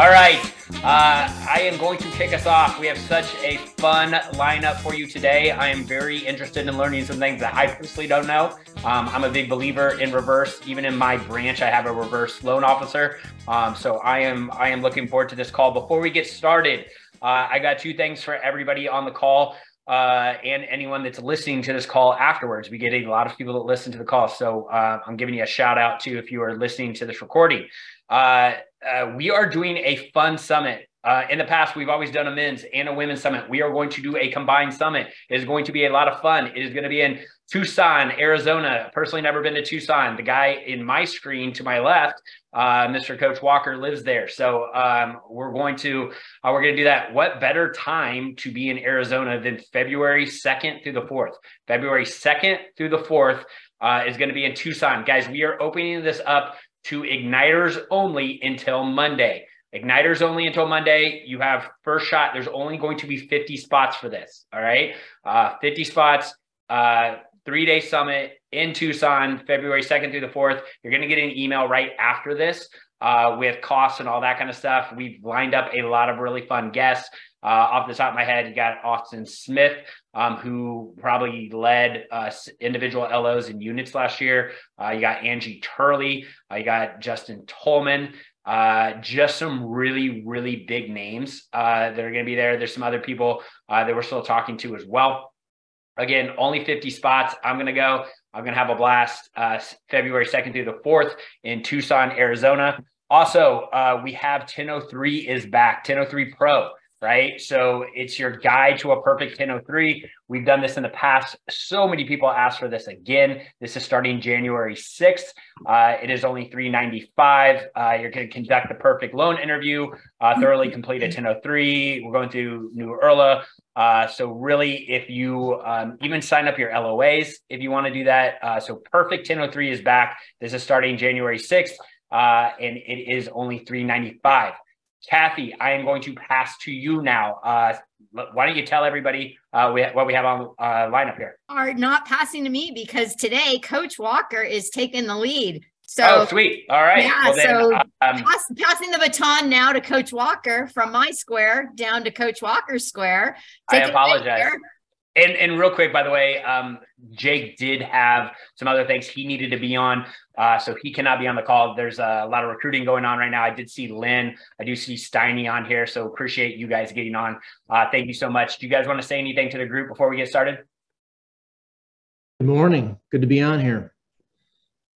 All right. Uh, I am going to kick us off. We have such a fun lineup for you today. I am very interested in learning some things that I personally don't know. Um, I'm a big believer in reverse. Even in my branch, I have a reverse loan officer. Um, so I am I am looking forward to this call. Before we get started, uh, I got two things for everybody on the call. Uh, and anyone that's listening to this call afterwards. We get a lot of people that listen to the call. So uh, I'm giving you a shout out to if you are listening to this recording. Uh, uh, we are doing a fun summit. Uh, in the past, we've always done a men's and a women's summit. We are going to do a combined summit. It is going to be a lot of fun. It is going to be in Tucson, Arizona. Personally, never been to Tucson. The guy in my screen to my left, uh, Mr. Coach Walker, lives there. So um, we're going to uh, we're going to do that. What better time to be in Arizona than February second through the fourth? February second through the fourth uh, is going to be in Tucson, guys. We are opening this up to igniters only until Monday. Igniters only until Monday. You have first shot. There's only going to be 50 spots for this. All right. Uh, 50 spots, uh, three day summit in Tucson, February 2nd through the 4th. You're going to get an email right after this uh, with costs and all that kind of stuff. We've lined up a lot of really fun guests. Uh, off the top of my head, you got Austin Smith, um, who probably led uh, individual LOs and units last year. Uh, you got Angie Turley. Uh, you got Justin Tolman. Uh, just some really, really big names uh, that are going to be there. There's some other people that we're still talking to as well. Again, only 50 spots. I'm going to go. I'm going to have a blast February 2nd through the 4th in Tucson, Arizona. Also, we have 1003 is back, 1003 Pro right? So it's your guide to a perfect 1003. We've done this in the past. So many people ask for this again. This is starting January 6th. Uh, it is only 395. Uh, you're going to conduct the perfect loan interview, uh, thoroughly complete a 1003. We're going through new URLA. Uh, so really, if you um, even sign up your LOAs, if you want to do that. Uh, so perfect 1003 is back. This is starting January 6th. Uh, and it is only 395 Kathy, I am going to pass to you now. Uh, why don't you tell everybody uh, what we have on uh, lineup here? Are not passing to me because today Coach Walker is taking the lead. So oh, sweet. All right. Yeah. Well, then, so um, pass, passing the baton now to Coach Walker from my square down to Coach Walker's square. I apologize. And and real quick, by the way, um, Jake did have some other things he needed to be on, uh, so he cannot be on the call. There's a lot of recruiting going on right now. I did see Lynn, I do see Steiny on here, so appreciate you guys getting on. Uh, thank you so much. Do you guys want to say anything to the group before we get started? Good morning. Good to be on here.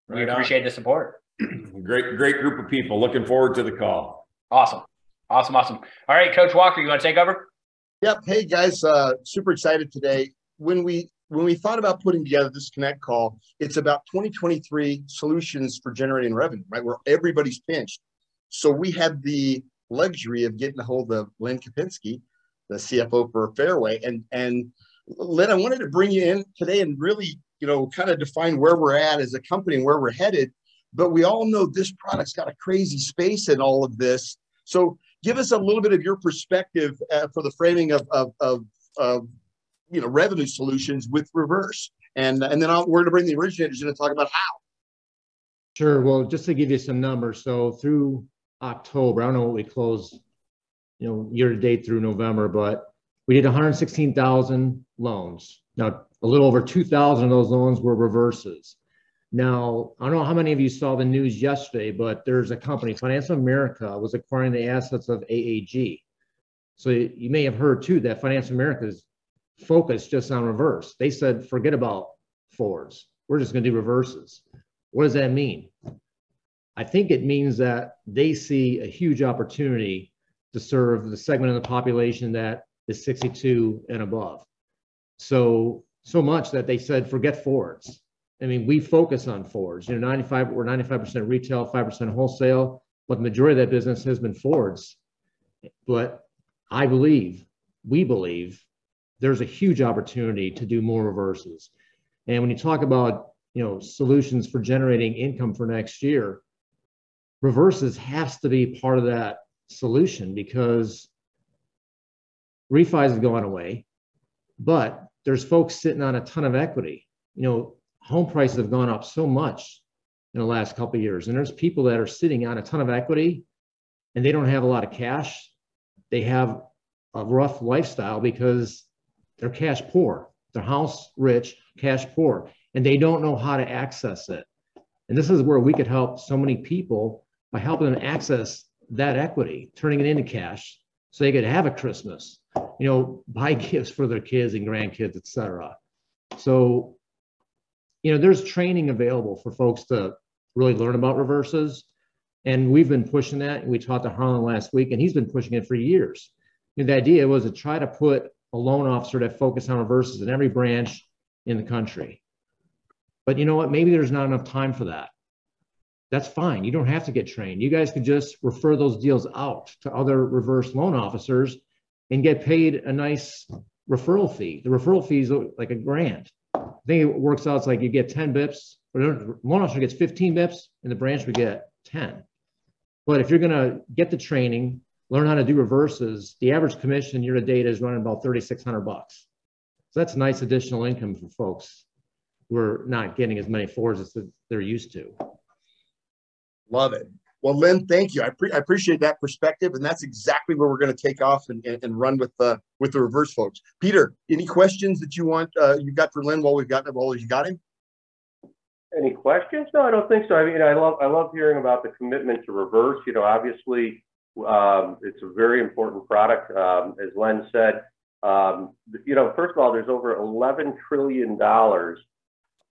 We right appreciate on. the support. great, great group of people. Looking forward to the call. Awesome, awesome, awesome. All right, Coach Walker, you want to take over? Yep. Hey guys, uh, super excited today. When we when we thought about putting together this connect call, it's about 2023 solutions for generating revenue, right? Where everybody's pinched. So we had the luxury of getting a hold of Lynn Kapinski, the CFO for Fairway, and and Lynn, I wanted to bring you in today and really, you know, kind of define where we're at as a company and where we're headed. But we all know this product's got a crazy space in all of this. So give us a little bit of your perspective uh, for the framing of, of, of, of, you know revenue solutions with reverse. And and then I'll, we're going to bring the originators in and talk about how. Sure. Well just to give you some numbers. So through october i don't know what we closed you know year to date through november but we did 116000 loans. Now a little over 2000 of those loans were reverses now, I don't know how many of you saw the news yesterday, but there's a company, Financial America, was acquiring the assets of AAG. So you may have heard too that Finance of America is focused just on reverse. They said, forget about fours. We're just going to do reverses. What does that mean? I think it means that they see a huge opportunity to serve the segment of the population that is 62 and above. So, so much that they said, forget forwards I mean, we focus on Fords. You know, 95, we're 95% retail, 5% wholesale, but the majority of that business has been Fords. But I believe, we believe, there's a huge opportunity to do more reverses. And when you talk about, you know, solutions for generating income for next year, reverses has to be part of that solution because refis have gone away, but there's folks sitting on a ton of equity. You know, home prices have gone up so much in the last couple years, and there's people that are sitting on a ton of equity and they don't have a lot of cash, they have a rough lifestyle because they're cash poor. They're house rich, cash poor, and they don't know how to access it. And this is where we could help so many people by helping them access that equity, turning it into cash so they could have a Christmas, you know, buy gifts for their kids and grandkids, et cetera. So, you know, there's training available for folks to really learn about reverses. And we've been pushing that. We talked to Harlan last week, and he's been pushing it for years. The idea was to try to put a loan officer to focus on reverses in every branch in the country. But you know what? Maybe there's not enough time for that. That's fine. You don't have to get trained. You guys could just refer those deals out to other reverse loan officers and get paid a nice referral fee. The referral fee is like a grant. I think it works out. It's like you get 10 bips, or loan officer gets 15 bips, and the branch would get 10. But if you're going to get the training, learn how to do reverses, the average commission year to date is running about 3,600 bucks. So that's nice additional income for folks who are not getting as many fours as they're used to. Love it. Well, Lynn, thank you. I, pre- I appreciate that perspective, and that's exactly where we're going to take off and, and, and, run with the with the reverse folks. Peter, any questions that you want uh, you got for Lynn while we've got while you got him? Any questions? No, I don't think so. I mean, I love I love hearing about the commitment to reverse. You know, obviously, um, it's a very important product. Um, as Len said, um, you know, first of all, there's over 11 trillion dollars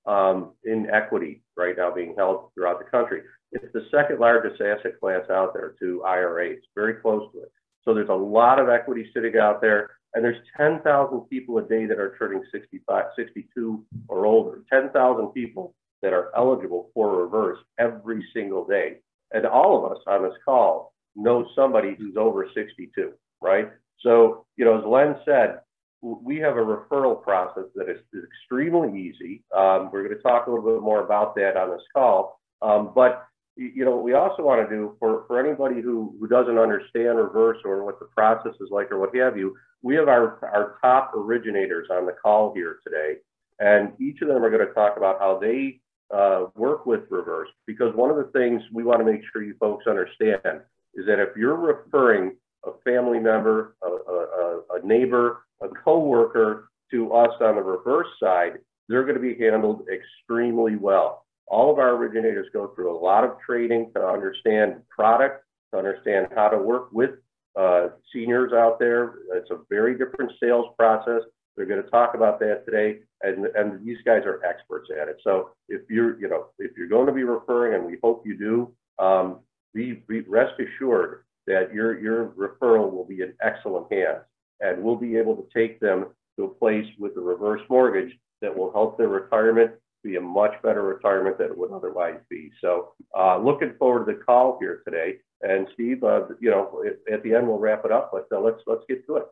um, in equity right now being held throughout the country. It's the second largest asset class out there to IRAs, very close to it. So there's a lot of equity sitting out there, and there's 10,000 people a day that are turning 65, 62 or older. 10,000 people that are eligible for reverse every single day. And all of us on this call know somebody who's over 62, right? So, you know, as Len said, we have a referral process that is, is extremely easy. Um, we're going to talk a little bit more about that on this call. Um, but, you know, we also want to do for, for anybody who, who doesn't understand reverse or what the process is like or what have you, we have our, our top originators on the call here today. And each of them are going to talk about how they uh, work with reverse because one of the things we want to make sure you folks understand is that if you're referring a family member, a, a, a neighbor, a coworker to us on the reverse side, they're going to be handled extremely well. All of our originators go through a lot of training to understand product, to understand how to work with uh, seniors out there. It's a very different sales process. They're going to talk about that today, and and these guys are experts at it. So if you're you know if you're going to be referring, and we hope you do, um, be, be rest assured that your your referral will be in excellent hands, and we'll be able to take them to a place with a reverse mortgage that will help their retirement be a much better retirement than it would otherwise be. So uh, looking forward to the call here today. And Steve, uh, you know, at, the end we'll wrap it up, but uh, let's let's get to it.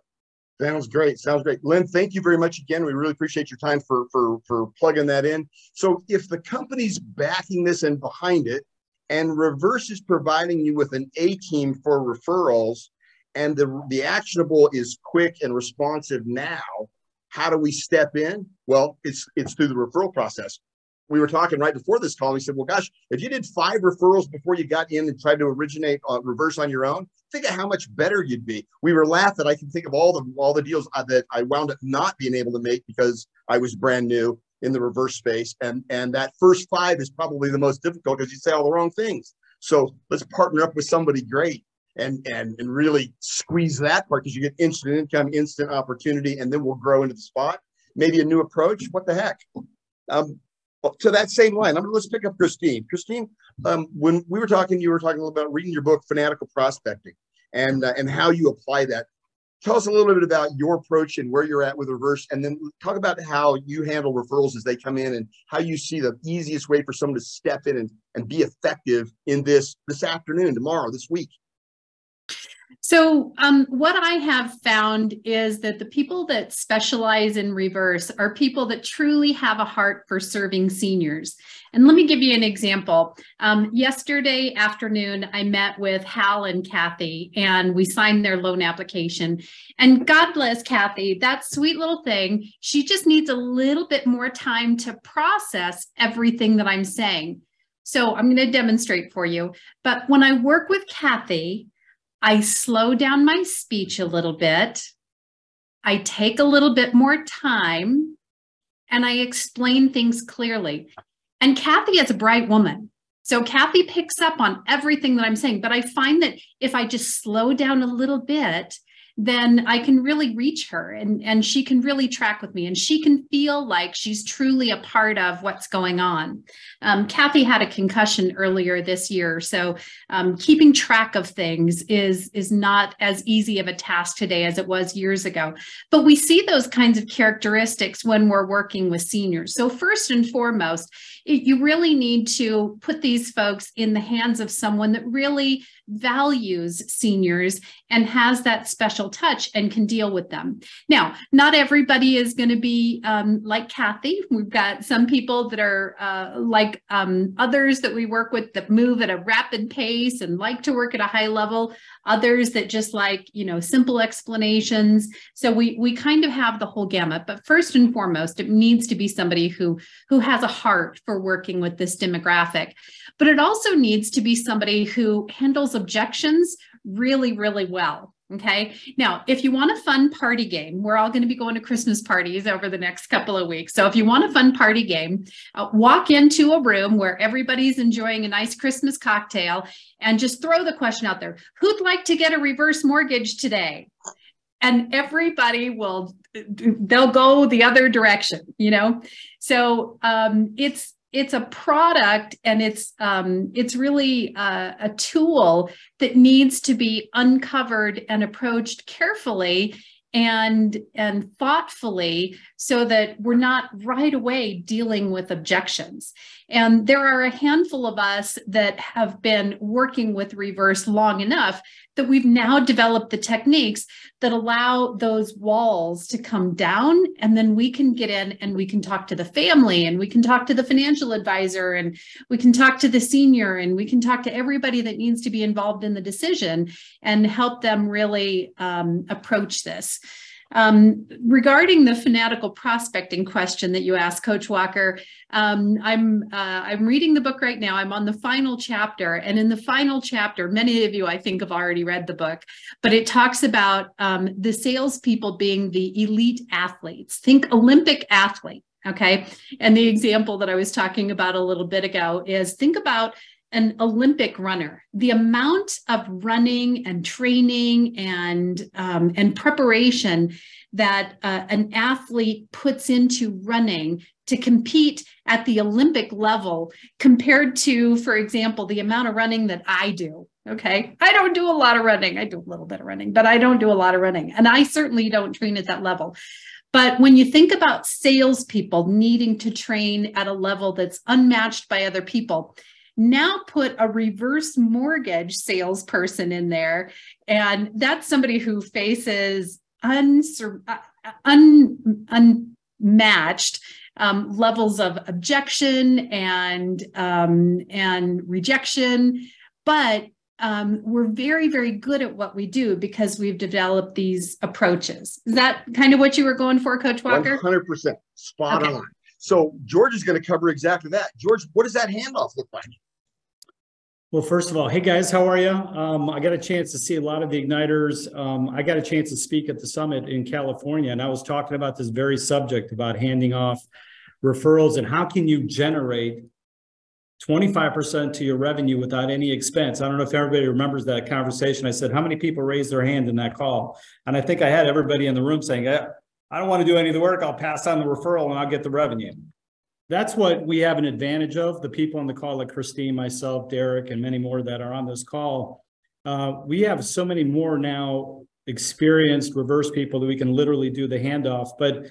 Sounds great. Sounds great. Lynn, thank you very much again. We really appreciate your time for, for, for plugging that in. So if the company's backing this and behind it, and Reverse is providing you with an A team for referrals, and the, the actionable is quick and responsive now, how do we step in? Well, it's it's through the referral process we were talking right before this call. He said, "Well, gosh, if you did five referrals before you got in and tried to originate uh, reverse on your own, think of how much better you'd be." We were laughing. I can think of all the all the deals uh, that I wound up not being able to make because I was brand new in the reverse space, and and that first five is probably the most difficult because you say all the wrong things. So let's partner up with somebody great and and and really squeeze that part because you get instant income, instant opportunity, and then we'll grow into the spot. Maybe a new approach. What the heck? Um, to that same line, I'm, let's pick up Christine. Christine, um, when we were talking, you were talking about reading your book, Fanatical Prospecting, and uh, and how you apply that. Tell us a little bit about your approach and where you're at with reverse, and then talk about how you handle referrals as they come in, and how you see the easiest way for someone to step in and, and be effective in this this afternoon, tomorrow, this week. So, um, what I have found is that the people that specialize in reverse are people that truly have a heart for serving seniors. And let me give you an example. Um, yesterday afternoon, I met with Hal and Kathy, and we signed their loan application. And God bless Kathy, that sweet little thing, she just needs a little bit more time to process everything that I'm saying. So, I'm going to demonstrate for you. But when I work with Kathy, I slow down my speech a little bit. I take a little bit more time and I explain things clearly. And Kathy is a bright woman. So Kathy picks up on everything that I'm saying, but I find that if I just slow down a little bit, then I can really reach her and, and she can really track with me and she can feel like she's truly a part of what's going on. Um, Kathy had a concussion earlier this year, so um, keeping track of things is, is not as easy of a task today as it was years ago. But we see those kinds of characteristics when we're working with seniors. So first and foremost, you really need to put these folks in the hands of someone that really values seniors and has that special touch and can deal with them. Now, not everybody is going to be um, like Kathy. We've got some people that are uh, like um, others that we work with that move at a rapid pace and like to work at a high level. Others that just like you know simple explanations. So we we kind of have the whole gamut. But first and foremost, it needs to be somebody who who has a heart for working with this demographic. But it also needs to be somebody who handles objections really, really well. Okay. Now, if you want a fun party game, we're all going to be going to Christmas parties over the next couple of weeks. So if you want a fun party game, uh, walk into a room where everybody's enjoying a nice Christmas cocktail and just throw the question out there Who'd like to get a reverse mortgage today? And everybody will, they'll go the other direction, you know? So um, it's, it's a product and it's um, it's really a, a tool that needs to be uncovered and approached carefully and and thoughtfully so that we're not right away dealing with objections. And there are a handful of us that have been working with reverse long enough that we've now developed the techniques that allow those walls to come down and then we can get in and we can talk to the family and we can talk to the financial advisor and we can talk to the senior and we can talk to everybody that needs to be involved in the decision and help them really um, approach this um, regarding the fanatical prospecting question that you asked, Coach Walker, um, I'm uh, I'm reading the book right now. I'm on the final chapter, and in the final chapter, many of you I think have already read the book, but it talks about um, the salespeople being the elite athletes. Think Olympic athlete. Okay. And the example that I was talking about a little bit ago is think about an Olympic runner, the amount of running and training and um, and preparation that uh, an athlete puts into running to compete at the Olympic level compared to, for example, the amount of running that I do. Okay. I don't do a lot of running. I do a little bit of running, but I don't do a lot of running. And I certainly don't train at that level. But when you think about salespeople needing to train at a level that's unmatched by other people, now put a reverse mortgage salesperson in there. And that's somebody who faces unsur- uh, un- unmatched um, levels of objection and um, and rejection, but um, we're very very good at what we do because we've developed these approaches. Is that kind of what you were going for, Coach Walker? One hundred percent, spot okay. on. So George is going to cover exactly that. George, what does that handoff look like? Well, first of all, hey guys, how are you? Um, I got a chance to see a lot of the igniters. Um, I got a chance to speak at the summit in California, and I was talking about this very subject about handing off referrals and how can you generate 25% to your revenue without any expense. I don't know if everybody remembers that conversation. I said, how many people raised their hand in that call? And I think I had everybody in the room saying, I don't want to do any of the work. I'll pass on the referral and I'll get the revenue. That's what we have an advantage of. The people on the call, like Christine, myself, Derek, and many more that are on this call. Uh, we have so many more now experienced reverse people that we can literally do the handoff. But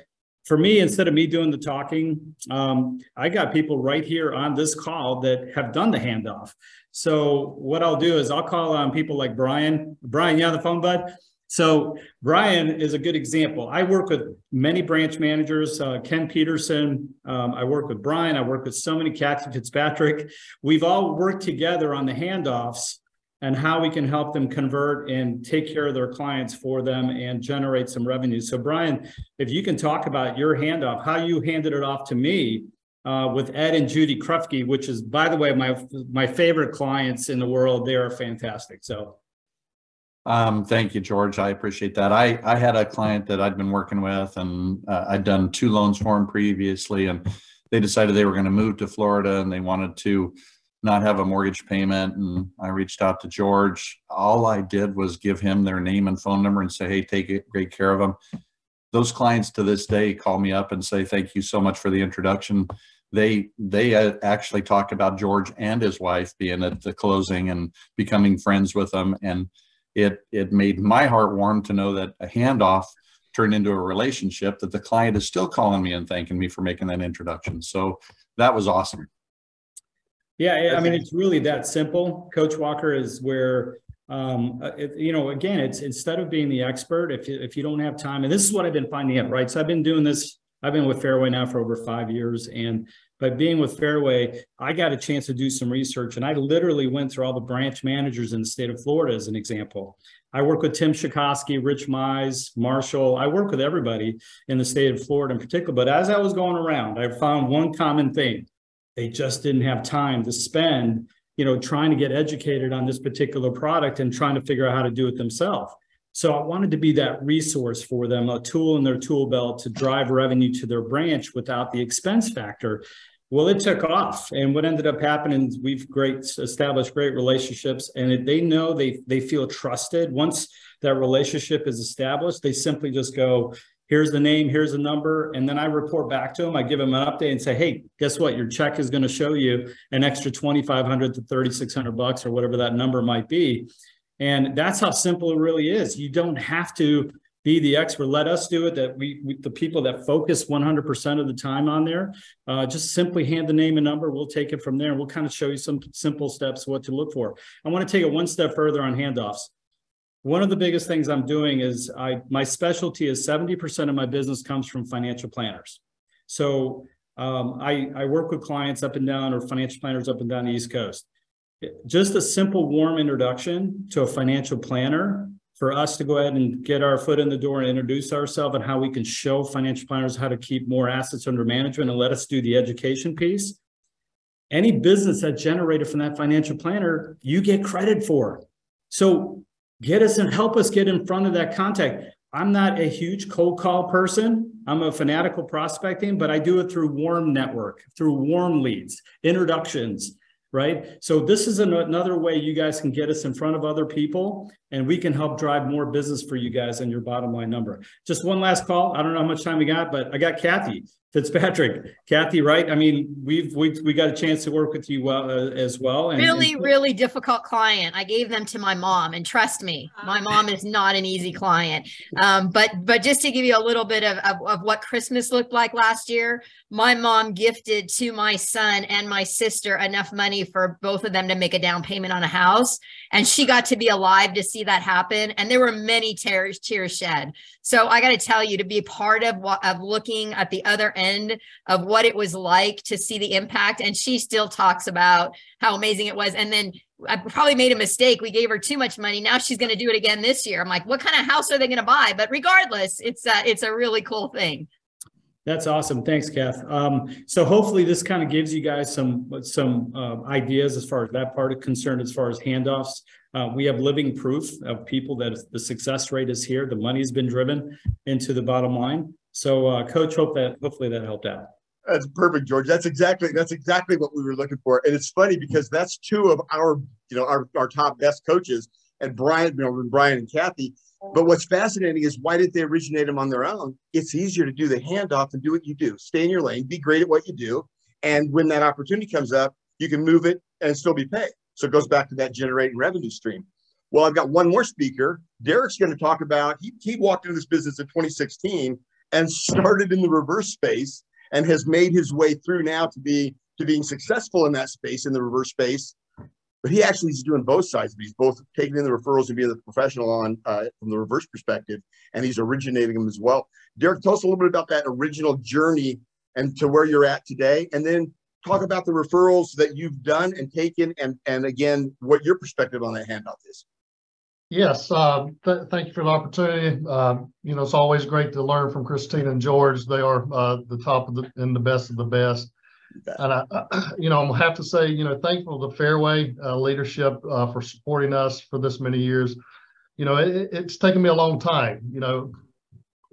for me, instead of me doing the talking, um, I got people right here on this call that have done the handoff. So what I'll do is I'll call on people like Brian. Brian, you on the phone, bud? So Brian is a good example. I work with many branch managers, uh, Ken Peterson. Um, I work with Brian. I work with so many Kathy Fitzpatrick. We've all worked together on the handoffs and how we can help them convert and take care of their clients for them and generate some revenue. So Brian, if you can talk about your handoff, how you handed it off to me uh, with Ed and Judy Krufke, which is, by the way, my my favorite clients in the world. They are fantastic. So Um, thank you, George. I appreciate that. I, I had a client that I'd been working with and uh, I'd done two loans for him previously and they decided they were going to move to Florida and they wanted to not have a mortgage payment. And I reached out to George. All I did was give him their name and phone number and say, Hey, take great care of them. Those clients to this day call me up and say, thank you so much for the introduction. They, they uh, actually talk about George and his wife being at the closing and becoming friends with them. And it it made my heart warm to know that a handoff turned into a relationship that the client is still calling me and thanking me for making that introduction. So that was awesome. Yeah, I mean it's really that simple. Coach Walker is where um, uh, it, you know again it's instead of being the expert if you, if you don't have time and this is what I've been finding out right. So I've been doing this. I've been with Fairway now for over five years and but being with Fairway, I got a chance to do some research and I literally went through all the branch managers in the state of Florida as an example. I work with Tim Shakoski, Rich Mize, Marshall. I work with everybody in the state of Florida in particular. But as I was going around, I found one common thing. They just didn't have time to spend, you know, trying to get educated on this particular product and trying to figure out how to do it themselves. So I wanted to be that resource for them, a tool in their tool belt to drive revenue to their branch without the expense factor. Well, it took off, and what ended up happening is we've great established great relationships, and it, they know they they feel trusted. Once that relationship is established, they simply just go, "Here's the name, here's the number," and then I report back to them. I give them an update and say, "Hey, guess what? Your check is going to show you an extra twenty five hundred to thirty six hundred bucks, or whatever that number might be." And that's how simple it really is. You don't have to be the expert. Let us do it. That we, we the people that focus 100% of the time on there, uh, just simply hand the name and number. We'll take it from there. We'll kind of show you some simple steps what to look for. I want to take it one step further on handoffs. One of the biggest things I'm doing is I my specialty is 70% of my business comes from financial planners. So um, I, I work with clients up and down or financial planners up and down the East Coast. Just a simple warm introduction to a financial planner for us to go ahead and get our foot in the door and introduce ourselves and how we can show financial planners how to keep more assets under management and let us do the education piece. Any business that generated from that financial planner, you get credit for. So get us and help us get in front of that contact. I'm not a huge cold call person. I'm a fanatical prospecting, but I do it through warm network, through warm leads, introductions, right? So this is an, another way you guys can get us in front of other people and we can help drive more business for you guys and your bottom line number. Just one last call. I don't know how much time we got, but I got Kathy Fitzpatrick. Kathy, right? I mean, we've we we got a chance to work with you well uh, as well. And, really, and- really difficult client. I gave them to my mom, and trust me, my mom is not an easy client. Um, but but just to give you a little bit of, of, of what Christmas looked like last year, my mom gifted to my son and my sister enough money for both of them to make a down payment on a house, and she got to be alive to see that happen. And there were many tears tears shed. So I got to tell you, to be part of of looking at the other end of what it was like to see the impact. And she still talks about how amazing it was. And then I probably made a mistake. We gave her too much money. Now she's going to do it again this year. I'm like, what kind of house are they going to buy? But regardless, it's uh, it's a really cool thing. That's awesome. Thanks, Kath. Um, so hopefully this kind of gives you guys some some uh, ideas as far as that part is concerned, as far as handoffs. Uh, we have living proof of people that the success rate is here. The money's been driven into the bottom line. So, uh, Coach, hope that hopefully that helped out. That's perfect, George. That's exactly that's exactly what we were looking for. And it's funny because that's two of our you know our, our top best coaches and Brian, you know, Brian and Kathy. But what's fascinating is why did they originate them on their own? It's easier to do the handoff and do what you do. Stay in your lane, be great at what you do, and when that opportunity comes up, you can move it and still be paid. So it goes back to that generating revenue stream. Well, I've got one more speaker. Derek's going to talk about he, he walked into this business in 2016 and started in the reverse space and has made his way through now to be to being successful in that space in the reverse space. But he actually is doing both sides he's both taking in the referrals and being the professional on uh, from the reverse perspective and he's originating them as well. Derek tell us a little bit about that original journey and to where you're at today and then talk about the referrals that you've done and taken and and again what your perspective on that handoff is Yes, uh, th- thank you for the opportunity. Uh, you know, it's always great to learn from Christina and George. They are uh, the top of the and the best of the best. And I, you know, I'm have to say, you know, thankful to Fairway uh, leadership uh, for supporting us for this many years. you know, it, it's taken me a long time. You know,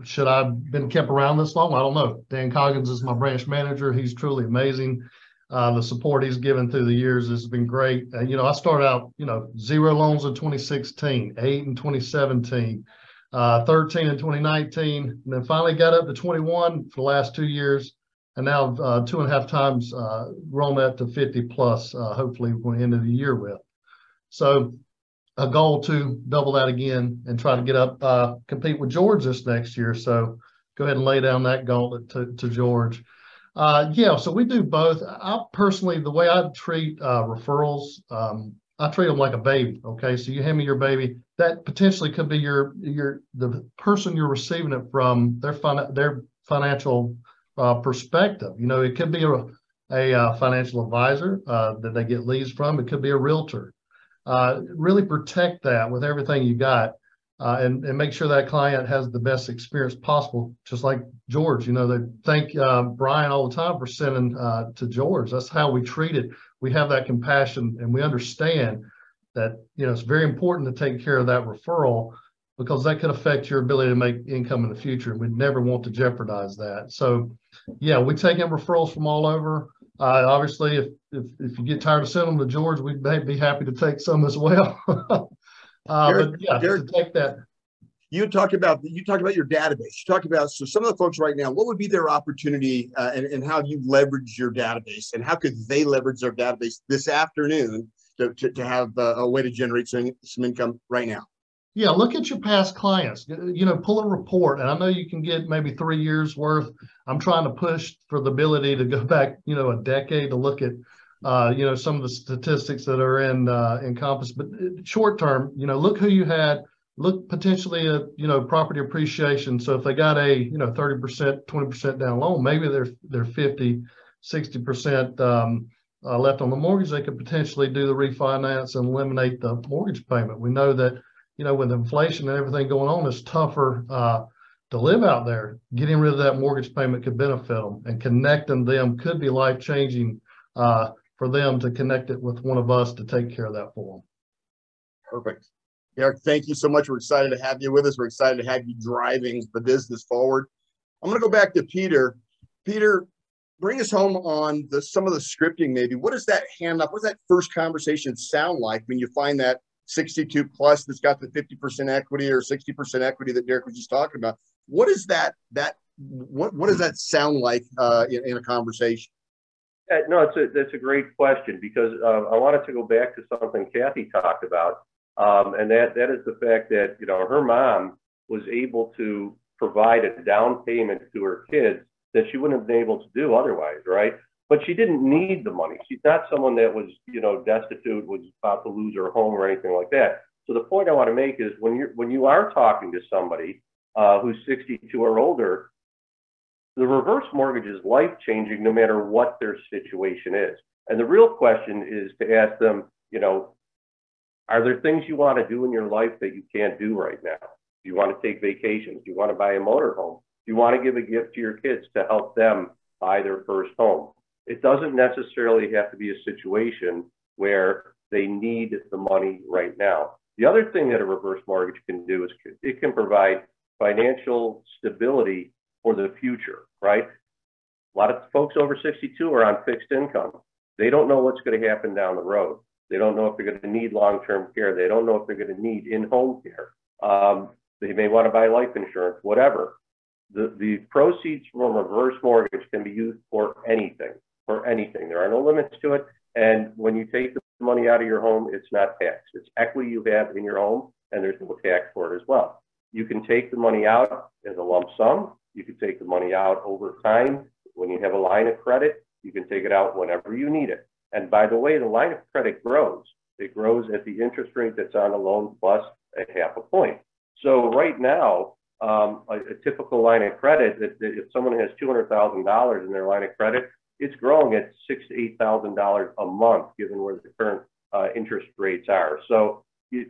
should I have been kept around this long? I don't know. Dan Coggins is my branch manager. He's truly amazing. Uh, the support he's given through the years has been great. Uh, you know, I started out, you know, zero loans in 2016, eight in 2017, uh, 13 in 2019, and then finally got up to 21 for the last two years. And now uh, two and a half times uh, grown that to 50 plus, uh, hopefully we're end of the year with. So a goal to double that again and try to get up, compete with George this next year. So go ahead and lay down that gauntlet to, to George. Uh, yeah, so we do both. I personally, the way I treat uh, referrals, um, I treat them like a baby. Okay, so you hand me your baby, that potentially could be your your the person you're receiving it from their fin- their financial uh, perspective. You know, it could be a a uh, financial advisor uh, that they get leads from. It could be a realtor uh, really protect that with everything you got uh, and, and make sure that client has the best experience possible. Just like George, you know, they thank uh, Brian all the time for sending uh, to George. That's how we treat it. We have that compassion and we understand that, you know, it's very important to take care of that referral because that could affect your ability to make income in the future. And we'd never want to jeopardize that. So, yeah, we take in referrals from all over. Uh, obviously, if, if, if you get tired of sending them to George, we'd be happy to take some as well. uh, Derek, but yeah, Derek, to take that. You talk about you talk about your database. You talk about so some of the folks right now. What would be their opportunity, uh, and, and how you leverage your database, and how could they leverage their database this afternoon to, to, to have uh, a way to generate some, some income right now? Yeah, look at your past clients. You know, pull a report, and I know you can get maybe three years worth. I'm trying to push for the ability to go back, you know, a decade to look at, uh, you know, some of the statistics that are in uh, Encompass. But uh, short term, you know, look who you had. Look potentially at, you know, property appreciation. So if they got a, you know, 30%, 20% down loan, maybe they're they're 50, 60% um, uh, left on the mortgage. They could potentially do the refinance and eliminate the mortgage payment. We know that you know, with inflation and everything going on, it's tougher uh, to live out there. Getting rid of that mortgage payment could benefit them, and connecting them could be life changing uh, for them to connect it with one of us to take care of that for them. Perfect. Eric, thank you so much. We're excited to have you with us. We're excited to have you driving the business forward. I'm going to go back to Peter. Peter, bring us home on the some of the scripting. Maybe what does that hand up? What does that first conversation sound like when you find that 62 plus that's got the 50% equity or 60% equity that Derek was just talking about. What is that? That what what does that sound like uh, in, in, a conversation? Yeah, no, it's a that's a great question because uh, I wanted to go back to something Kathy talked about, um, and that that is the fact that you know her mom was able to provide a down payment to her kids that she wouldn't have been able to do otherwise, right? but she didn't need the money. She's not someone that was, you know, destitute, was about to lose her home or anything like that. So the point I want to make is when you when you are talking to somebody uh, who's 62 or older, the reverse mortgage is life changing no matter what their situation is. And the real question is to ask them, you know, are there things you want to do in your life that you can't do right now? Do you want to take vacations? Do you want to buy a motorhome? Do you want to give a gift to your kids to help them buy their first home? It doesn't necessarily have to be a situation where they need the money right now. The other thing that a reverse mortgage can do is it can provide financial stability for the future, right? A lot of folks over 62 are on fixed income. They don't know what's going to happen down the road. They don't know if they're going to need long term care. They don't know if they're going to need in home care. Um, they may want to buy life insurance, whatever. The, the proceeds from a reverse mortgage can be used for anything for anything. There are no limits to it. And when you take the money out of your home, it's not taxed. It's equity you have in your home, and there's no tax for it as well. You can take the money out as a lump sum. You can take the money out over time. When you have a line of credit, you can take it out whenever you need it. And by the way, the line of credit grows. It grows at the interest rate that's on the loan plus a half a point. So right now, um, a, a, typical line of credit, that, that if someone has $200,000 in their line of credit, it's growing at six to eight thousand dollars a month, given where the current uh, interest rates are. So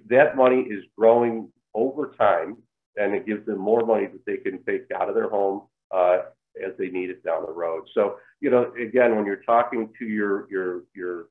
that money is growing over time, and it gives them more money that they can take out of their home uh, as they need it down the road. So you know, again, when you're talking to your your your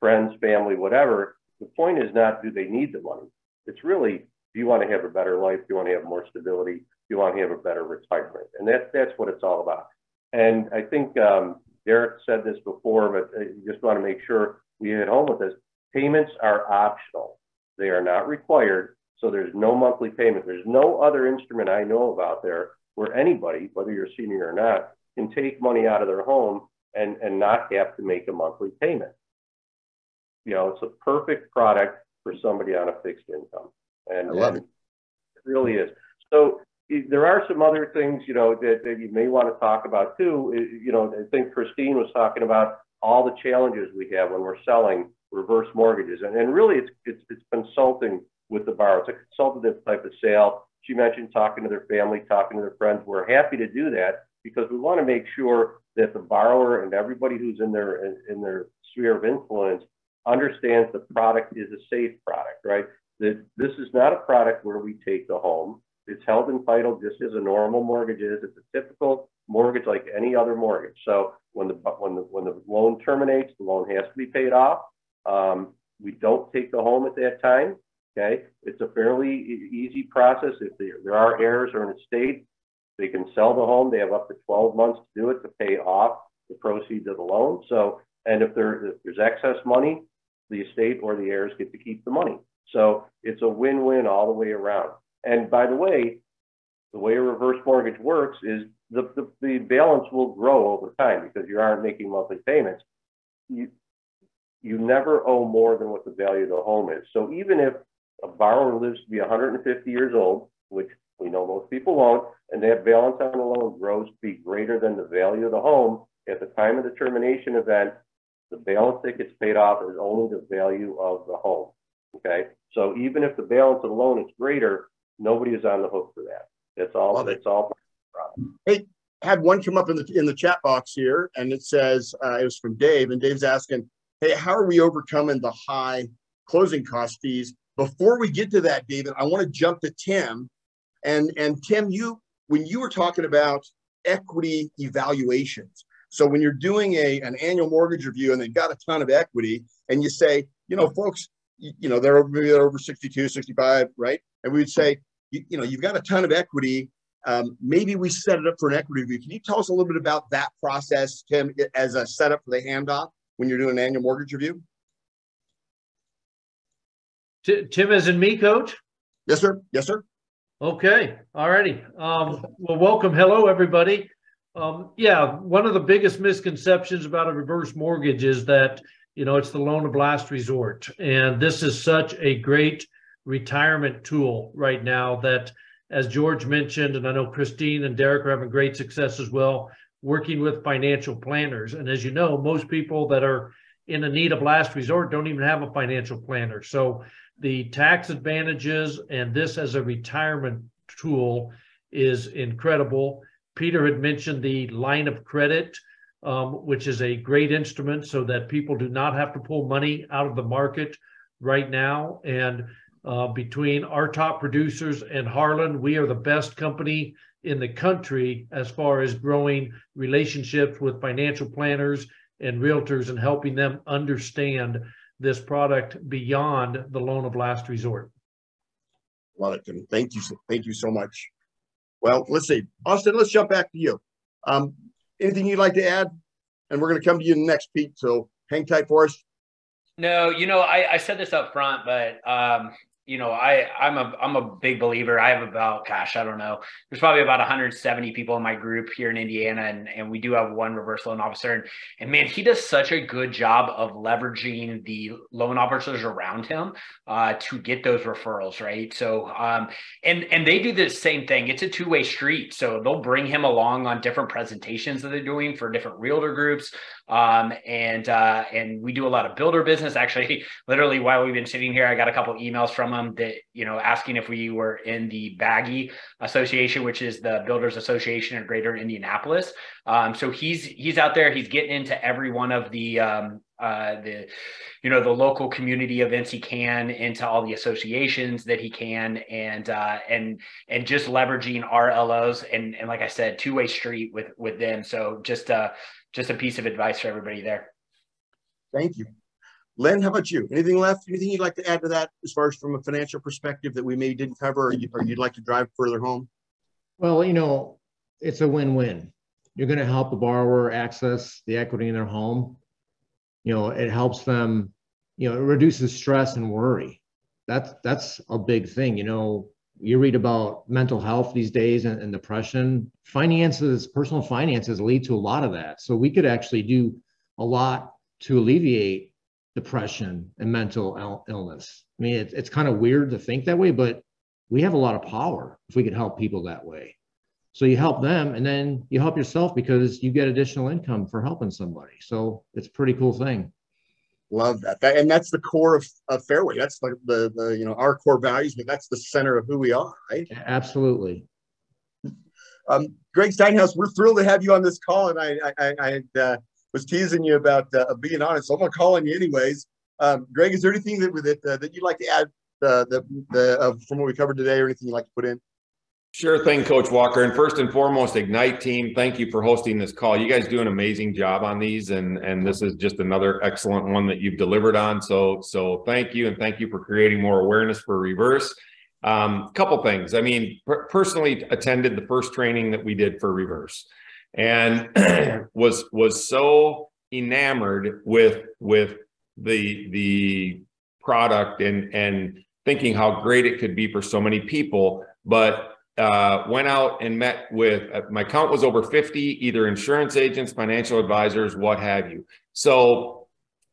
friends, family, whatever, the point is not do they need the money. It's really, do you want to have a better life? Do you want to have more stability? Do you want to have a better retirement? And that's that's what it's all about. And I think um, Derek said this before, but I just want to make sure we hit home with this. Payments are optional. They are not required. So there's no monthly payment. There's no other instrument I know about there where anybody, whether you're a senior or not, can take money out of their home and, and not have to make a monthly payment. You know, it's a perfect product for somebody on a fixed income. And, I love and it. really is. So there are some other things, you know, that, that you may want to talk about too. You know, I think Christine was talking about all the challenges we have when we're selling reverse mortgages. And, and really it's, it's, it's consulting with the borrower. It's a consultative type of sale. She mentioned talking to their family, talking to their friends. We're happy to do that because we want to make sure that the borrower and everybody who's in their in, in their sphere of influence understands the product is a safe product, right? That this is not a product where we take the home. It's held in title just as a normal mortgage is. It's a typical mortgage like any other mortgage. So when the when the when the loan terminates, the loan has to be paid off. Um, we don't take the home at that time. Okay, it's a fairly easy process. If there, are heirs or an estate, they can sell the home. They have up to 12 months to do it to pay off the proceeds of the loan. So, and if, there, if there's excess money, the estate or the heirs get to keep the money. So it's a win-win all the way around. And by the way, the way a reverse mortgage works is the, the, the balance will grow over time because you aren't making monthly payments. You, you never owe more than what the value of the home is. So even if a borrower lives to be 150 years old, which we know most people won't, and that balance on the loan grows to be greater than the value of the home, at the time of the termination event, the balance that gets paid off is only the value of the home. Okay. So even if the balance of the loan is greater, nobody is on the hook for that. That's all. Love it. that's all. Hey, had one come up in the in the chat box here, and it says uh, it was from Dave, and Dave's asking, "Hey, how are we overcoming the high closing cost fees?" Before we get to that, David, I want to jump to Tim, and and Tim, you when you were talking about equity evaluations. So when you're doing a an annual mortgage review and they've got a ton of equity, and you say, you know, folks, you, you know, they're maybe they're over 62, 65, right? And we would say, you, you know, you've got a ton of equity. Um, maybe we set it up for an equity review. Can you tell us a little bit about that process, Tim, as a setup for the handoff when you're doing an annual mortgage review? Tim is in me, coach? Yes, sir. Yes, sir. Okay. All righty. Um, well, welcome. Hello, everybody. Um, yeah, one of the biggest misconceptions about a reverse mortgage is that, you know, it's the loan of last resort. And this is such a great retirement tool right now that, as George mentioned, and I know Christine and Derek are having great success as well, working with financial planners. And as you know, most people that are in a need of last resort don't even have a financial planner. So the tax advantages and this as a retirement tool is incredible. Peter had mentioned the line of credit, um, which is a great instrument so that people do not have to pull money out of the market right now. And uh, between our top producers and Harlan, we are the best company in the country as far as growing relationships with financial planners and realtors and helping them understand this product beyond the loan of last resort. Love it, Tim. Thank you. Thank you so much. Well, let's see. Austin, let's jump back to you. Um, anything you'd like to add? And we're going to come to you next, Pete. So hang tight for us. No, you know, I, I said this up front, but um, you know, I I'm a I'm a big believer. I have about gosh, I don't know. There's probably about 170 people in my group here in Indiana, and and we do have one reverse loan officer, and and man, he does such a good job of leveraging the loan officers around him uh, to get those referrals, right? So, um, and and they do the same thing. It's a two way street, so they'll bring him along on different presentations that they're doing for different realtor groups, um, and uh, and we do a lot of builder business. Actually, literally while we've been sitting here, I got a couple emails from him that you know asking if we were in the BAGI Association, which is the Builders Association in Greater Indianapolis. Um, so he's he's out there. He's getting into every one of the um, uh, the you know the local community events he can into all the associations that he can and uh, and and just leveraging our LOs and and like I said two way street with with them so just uh just a piece of advice for everybody there thank you Len, how about you? Anything left? Anything you'd like to add to that as far as from a financial perspective that we maybe didn't cover or, you, you'd like to drive further home? Well, you know, it's a win-win. You're going to help the borrower access the equity in their home. You know, it helps them, you know, it reduces stress and worry. That's that's a big thing. You know, you read about mental health these days and, and depression. Finances, personal finances lead to a lot of that. So we could actually do a lot to alleviate depression and mental Ill- illness. I mean, it, it's kind of weird to think that way, but we have a lot of power if we could help people that way. So you help them and then you help yourself because you get additional income for helping somebody. So it's a pretty cool thing. Love that. that and that's the core of, of Fairway. That's like the, the, you know, our core values, but that's the center of who we are, right? Absolutely. Um, Greg Steinhaus, we're thrilled to have you on this call. And I, I, I uh, was teasing you about uh, being honest. So I'm to call on you anyways. Um, Greg, is there anything that, that, uh, that you'd like to add uh, the, the, uh, from what we covered today or anything you'd like to put in? Sure thing, Coach Walker. And first and foremost, Ignite team, thank you for hosting this call. You guys do an amazing job on these, and and this is just another excellent one that you've delivered on. So so thank you, and thank you for creating more awareness for reverse. Um, couple things. I mean, per- personally attended the first training that we did for reverse, and was was so enamored with with the the product and and thinking how great it could be for so many people, but uh, went out and met with uh, my count was over 50 either insurance agents financial advisors what have you. So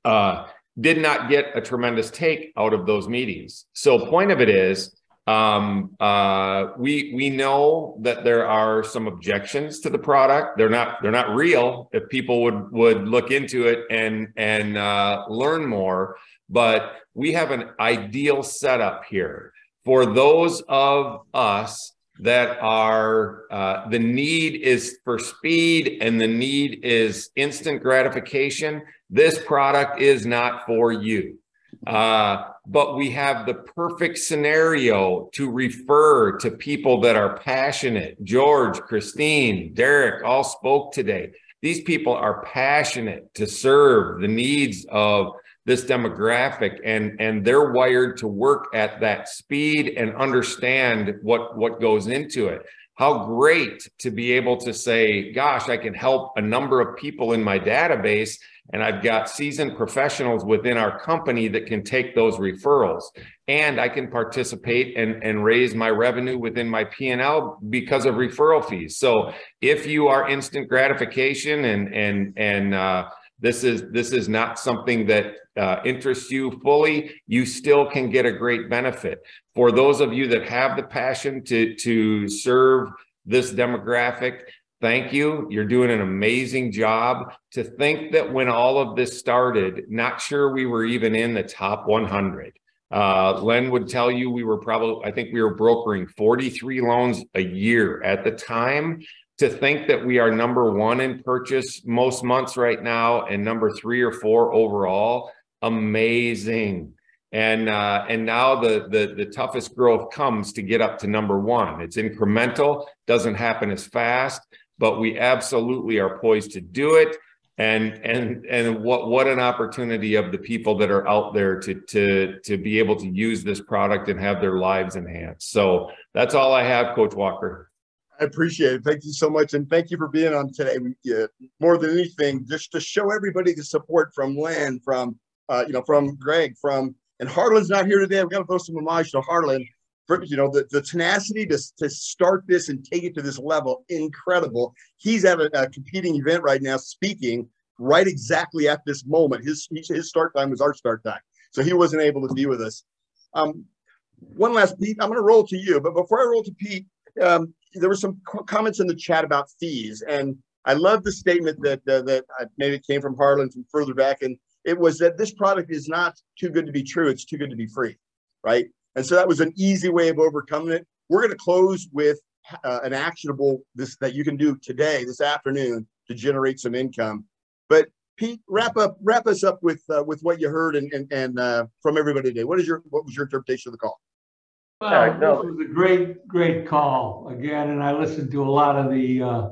uh, did not get a tremendous take out of those meetings. So point of it is um, uh, we we know that there are some objections to the product. They're not they're not real. If people would would look into it and and uh, learn more but we have an ideal setup here for those of us that are uh, the need is for speed and the need is instant gratification, this product is not for you. Uh, but we have the perfect scenario to refer to people that are passionate. George, Christine, Derek all spoke today. These people are passionate to serve the needs of this demographic and and they're wired to work at that speed and understand what what goes into it how great to be able to say gosh i can help a number of people in my database and i've got seasoned professionals within our company that can take those referrals. And i can participate and and raise my revenue within my p&l because of referral fees. So if you are instant gratification and and and uh, this is this is not something that uh, interests you fully you still can get a great benefit. For those of you that have the passion to to serve this demographic thank you. You're doing an amazing job. To think that when all of this started not sure we were even in the top 100 uh, Len would tell you we were probably, I think we were brokering 43 loans a year at the time. To think that we are number one in purchase most months right now and number three or four overall amazing. And uh, and now the, the the toughest growth comes to get up to number one. It's incremental doesn't happen as fast but we absolutely are poised to do it and and and what what an opportunity of the people that are out there to to to be able to use this product and have their lives enhanced so that's all i have coach walker I appreciate it. Thank you so much. And thank you for being on today. Yeah, more than anything, just to show everybody the support from Len, from, uh, you know, from Greg, from, and Harlan's not here today. We've got to throw some homage to Harlan for, you know, the, the tenacity to, to start this and take it to this level. Incredible. He's at a, a competing event right now, speaking right exactly at this moment. His, his start time was our start time. So he wasn't able to be with us. Um, one last, Pete, I'm going to roll to you. But before I roll to Pete, um, there were some comments in the chat about fees, and I love the statement that uh, that uh, maybe it came from Harlan from further back, and it was that this product is not too good to be true; it's too good to be free, right? And so that was an easy way of overcoming it. We're going to close with uh, an actionable this that you can do today, this afternoon, to generate some income. But Pete, wrap up, wrap us up with uh, with what you heard and and, and uh, from everybody today. What is your what was your interpretation of the call? Well, this was a great, great call again, and I listened to a lot of the. Uh,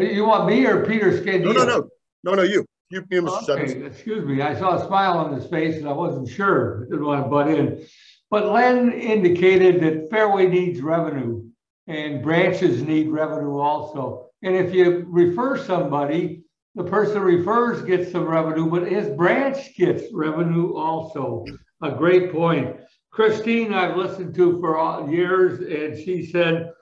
you want me or Peter Scandino? No, no, no, no, no, you. You, you, Mr. Okay, excuse me, I saw a smile on his face and I wasn't sure, I didn't want to butt in. But Len indicated that Fairway needs revenue and branches need revenue also. And if you refer somebody, the person refers gets some revenue, but his branch gets revenue also. A great point. Christine, I've listened to for years, and she said,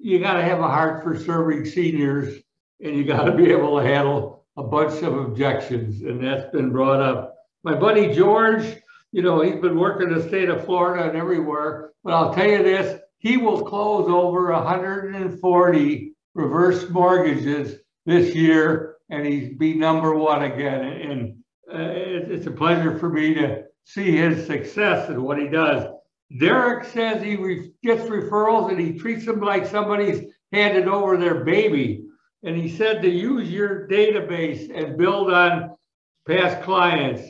you got to have a heart for serving seniors and you got to be able to handle a bunch of objections. And that's been brought up. My buddy George, you know, he's been working the state of Florida and everywhere, but I'll tell you this, he will close over 140 reverse mortgages this year and he's be number one again. And uh, it's a pleasure for me to see his success and what he does. Derek says he re gets referrals and he treats them like somebody's handed over their baby. And he said to use your database and build on past clients.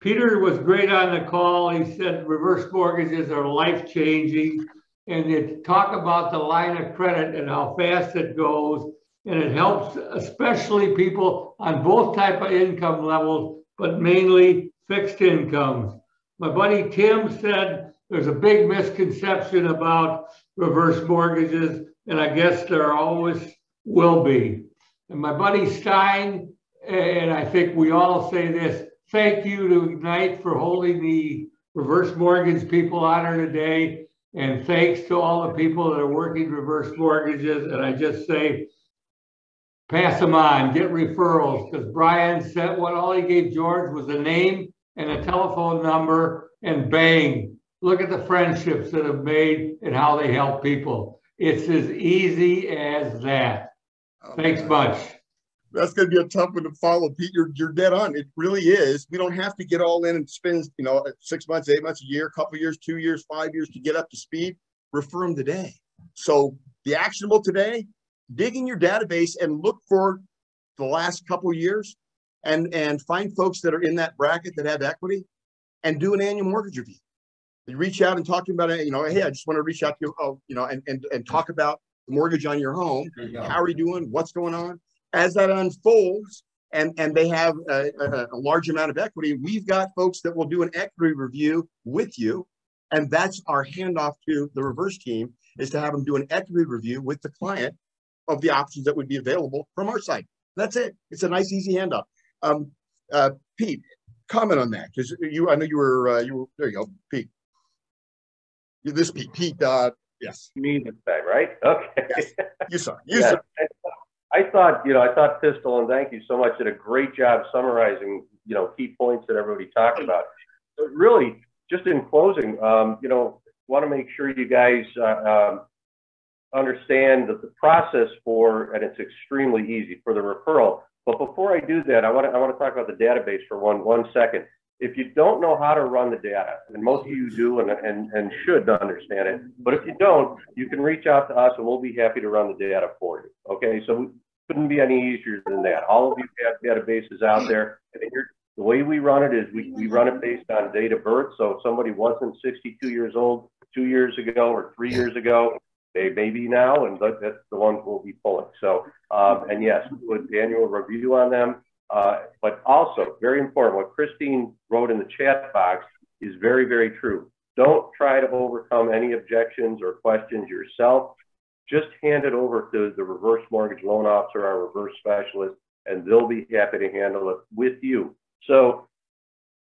Peter was great on the call. He said reverse mortgages are life changing. And they talk about the line of credit and how fast it goes. And it helps especially people on both type of income levels, but mainly fixed incomes. My buddy Tim said there's a big misconception about reverse mortgages, and I guess there always will be. And my buddy Stein, and I think we all say this, thank you to Ignite for holding the reverse mortgage people honor today. And thanks to all the people that are working reverse mortgages. And I just say, pass them on, get referrals, because Brian said what all he gave George was a name and a telephone number, and bang, look at the friendships that have made and how they help people. It's as easy as that. Oh, Thanks much. That's going to be a tough one to follow, Pete. You're, you're dead on. It really is. We don't have to get all in and spend, you know, six months, eight months, a year, a couple years, two years, five years to get up to speed. Refer them today. So the actionable today, dig in your database and look for the last couple years and, and find folks that are in that bracket that have equity and do an annual mortgage review. You reach out and talk to them about it, you know, hey, I just want to reach out to you, oh, you know, and, and, and talk about the mortgage on your home. You How are you doing? What's going on? As that unfolds and, and they have a, a, a large amount of equity, we've got folks that will do an equity review with you. And that's our handoff to the reverse team is to have them do an equity review with the client of the options that would be available from our side. That's it. It's a nice, easy handoff. Um, uh, Pete, comment on that because you, I know you were, uh, you were, there you go, Pete. This Pete, Pete, uh, yes. Me this time, right? Okay. Yes. You saw, you saw. I thought, you know, I thought Pistol, and thank you so much, did a great job summarizing, you know, key points that everybody talked about. But really, just in closing, um, you know, want to make sure you guys uh, um, understand that the process for, and it's extremely easy for the referral. But before I do that, I want to I want to talk about the database for one one second. If you don't know how to run the data, and most of you do and, and, and should understand it, but if you don't, you can reach out to us and we'll be happy to run the data for you. Okay, so we couldn't be any easier than that. All of you have databases out there, and the way we run it is we, we run it based on date of birth. So if somebody wasn't 62 years old two years ago or three years ago, they may be now, and that's the ones we'll be pulling. So, um, and yes, with annual review on them. Uh, but also, very important, what Christine wrote in the chat box is very, very true. Don't try to overcome any objections or questions yourself. Just hand it over to the reverse mortgage loan officer, our reverse specialist, and they'll be happy to handle it with you. So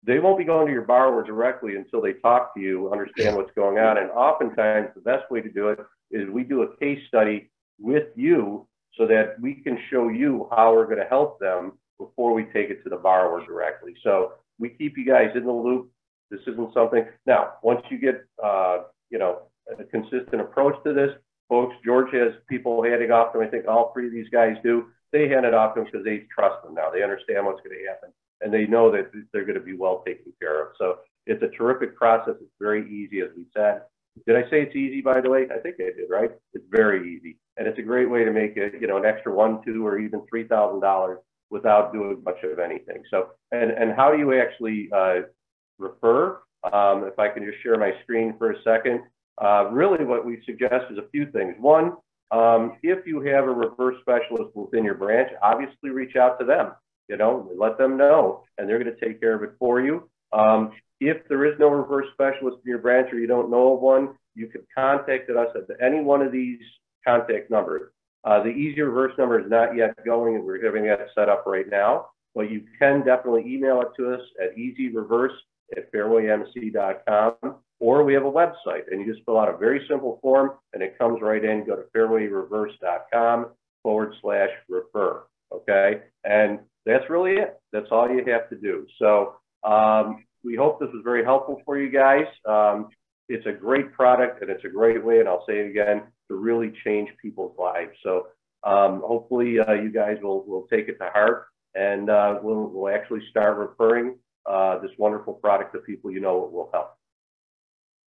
they won't be going to your borrower directly until they talk to you, understand what's going on. And oftentimes, the best way to do it is we do a case study with you so that we can show you how we're going to help them before we take it to the borrower directly. So we keep you guys in the loop. This isn't something now. Once you get, uh, you know, a consistent approach to this, folks. George has people handing off them. I think all three of these guys do. They hand it off to them because they trust them now. They understand what's going to happen, and they know that they're going to be well taken care of. So it's a terrific process. It's very easy, as we said. Did I say it's easy, by the way? I think I did, right? It's very easy. And it's a great way to make it, you know, an extra one, two, or even $3,000 without doing much of anything. So, and, and how do you actually uh, refer? Um, if I can just share my screen for a second. Uh, really what we suggest is a few things. One, um, if you have a reverse specialist within your branch, obviously reach out to them. You know, let them know, and they're to take care of it for you. Um, if there is no reverse specialist in your branch or you don't know of one, you can contact us at any one of these contact numbers. Uh, the easy reverse number is not yet going, and we're having that set up right now. But you can definitely email it to us at easyreverse at fairwaymc.com, or we have a website, and you just fill out a very simple form, and it comes right in. Go to fairwayreverse.com forward slash refer. Okay, and that's really it. That's all you have to do. So um, we hope this was very helpful for you guys. Um, it's a great product and it's a great way, and I'll say it again, to really change people's lives. So um, hopefully uh, you guys will, will take it to heart and uh, we'll, we'll actually start referring uh, this wonderful product to people you know it will help.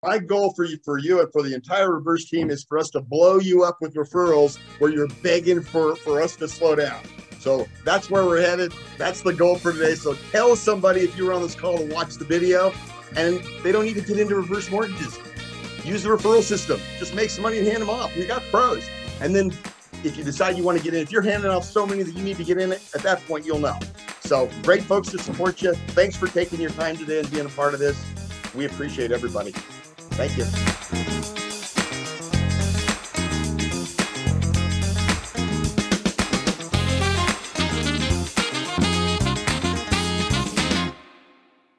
My goal for you, for you and for the entire reverse team is for us to blow you up with referrals where you're begging for, for us to slow down. So that's where we're headed. That's the goal for today. So tell somebody if you were on this call to watch the video and they don't need to get into reverse mortgages. Use the referral system. Just make some money and hand them off. We got pros. And then if you decide you want to get in, if you're handing off so many that you need to get in, at that point you'll know. So great folks to support you. Thanks for taking your time today and being a part of this. We appreciate everybody. Thank you.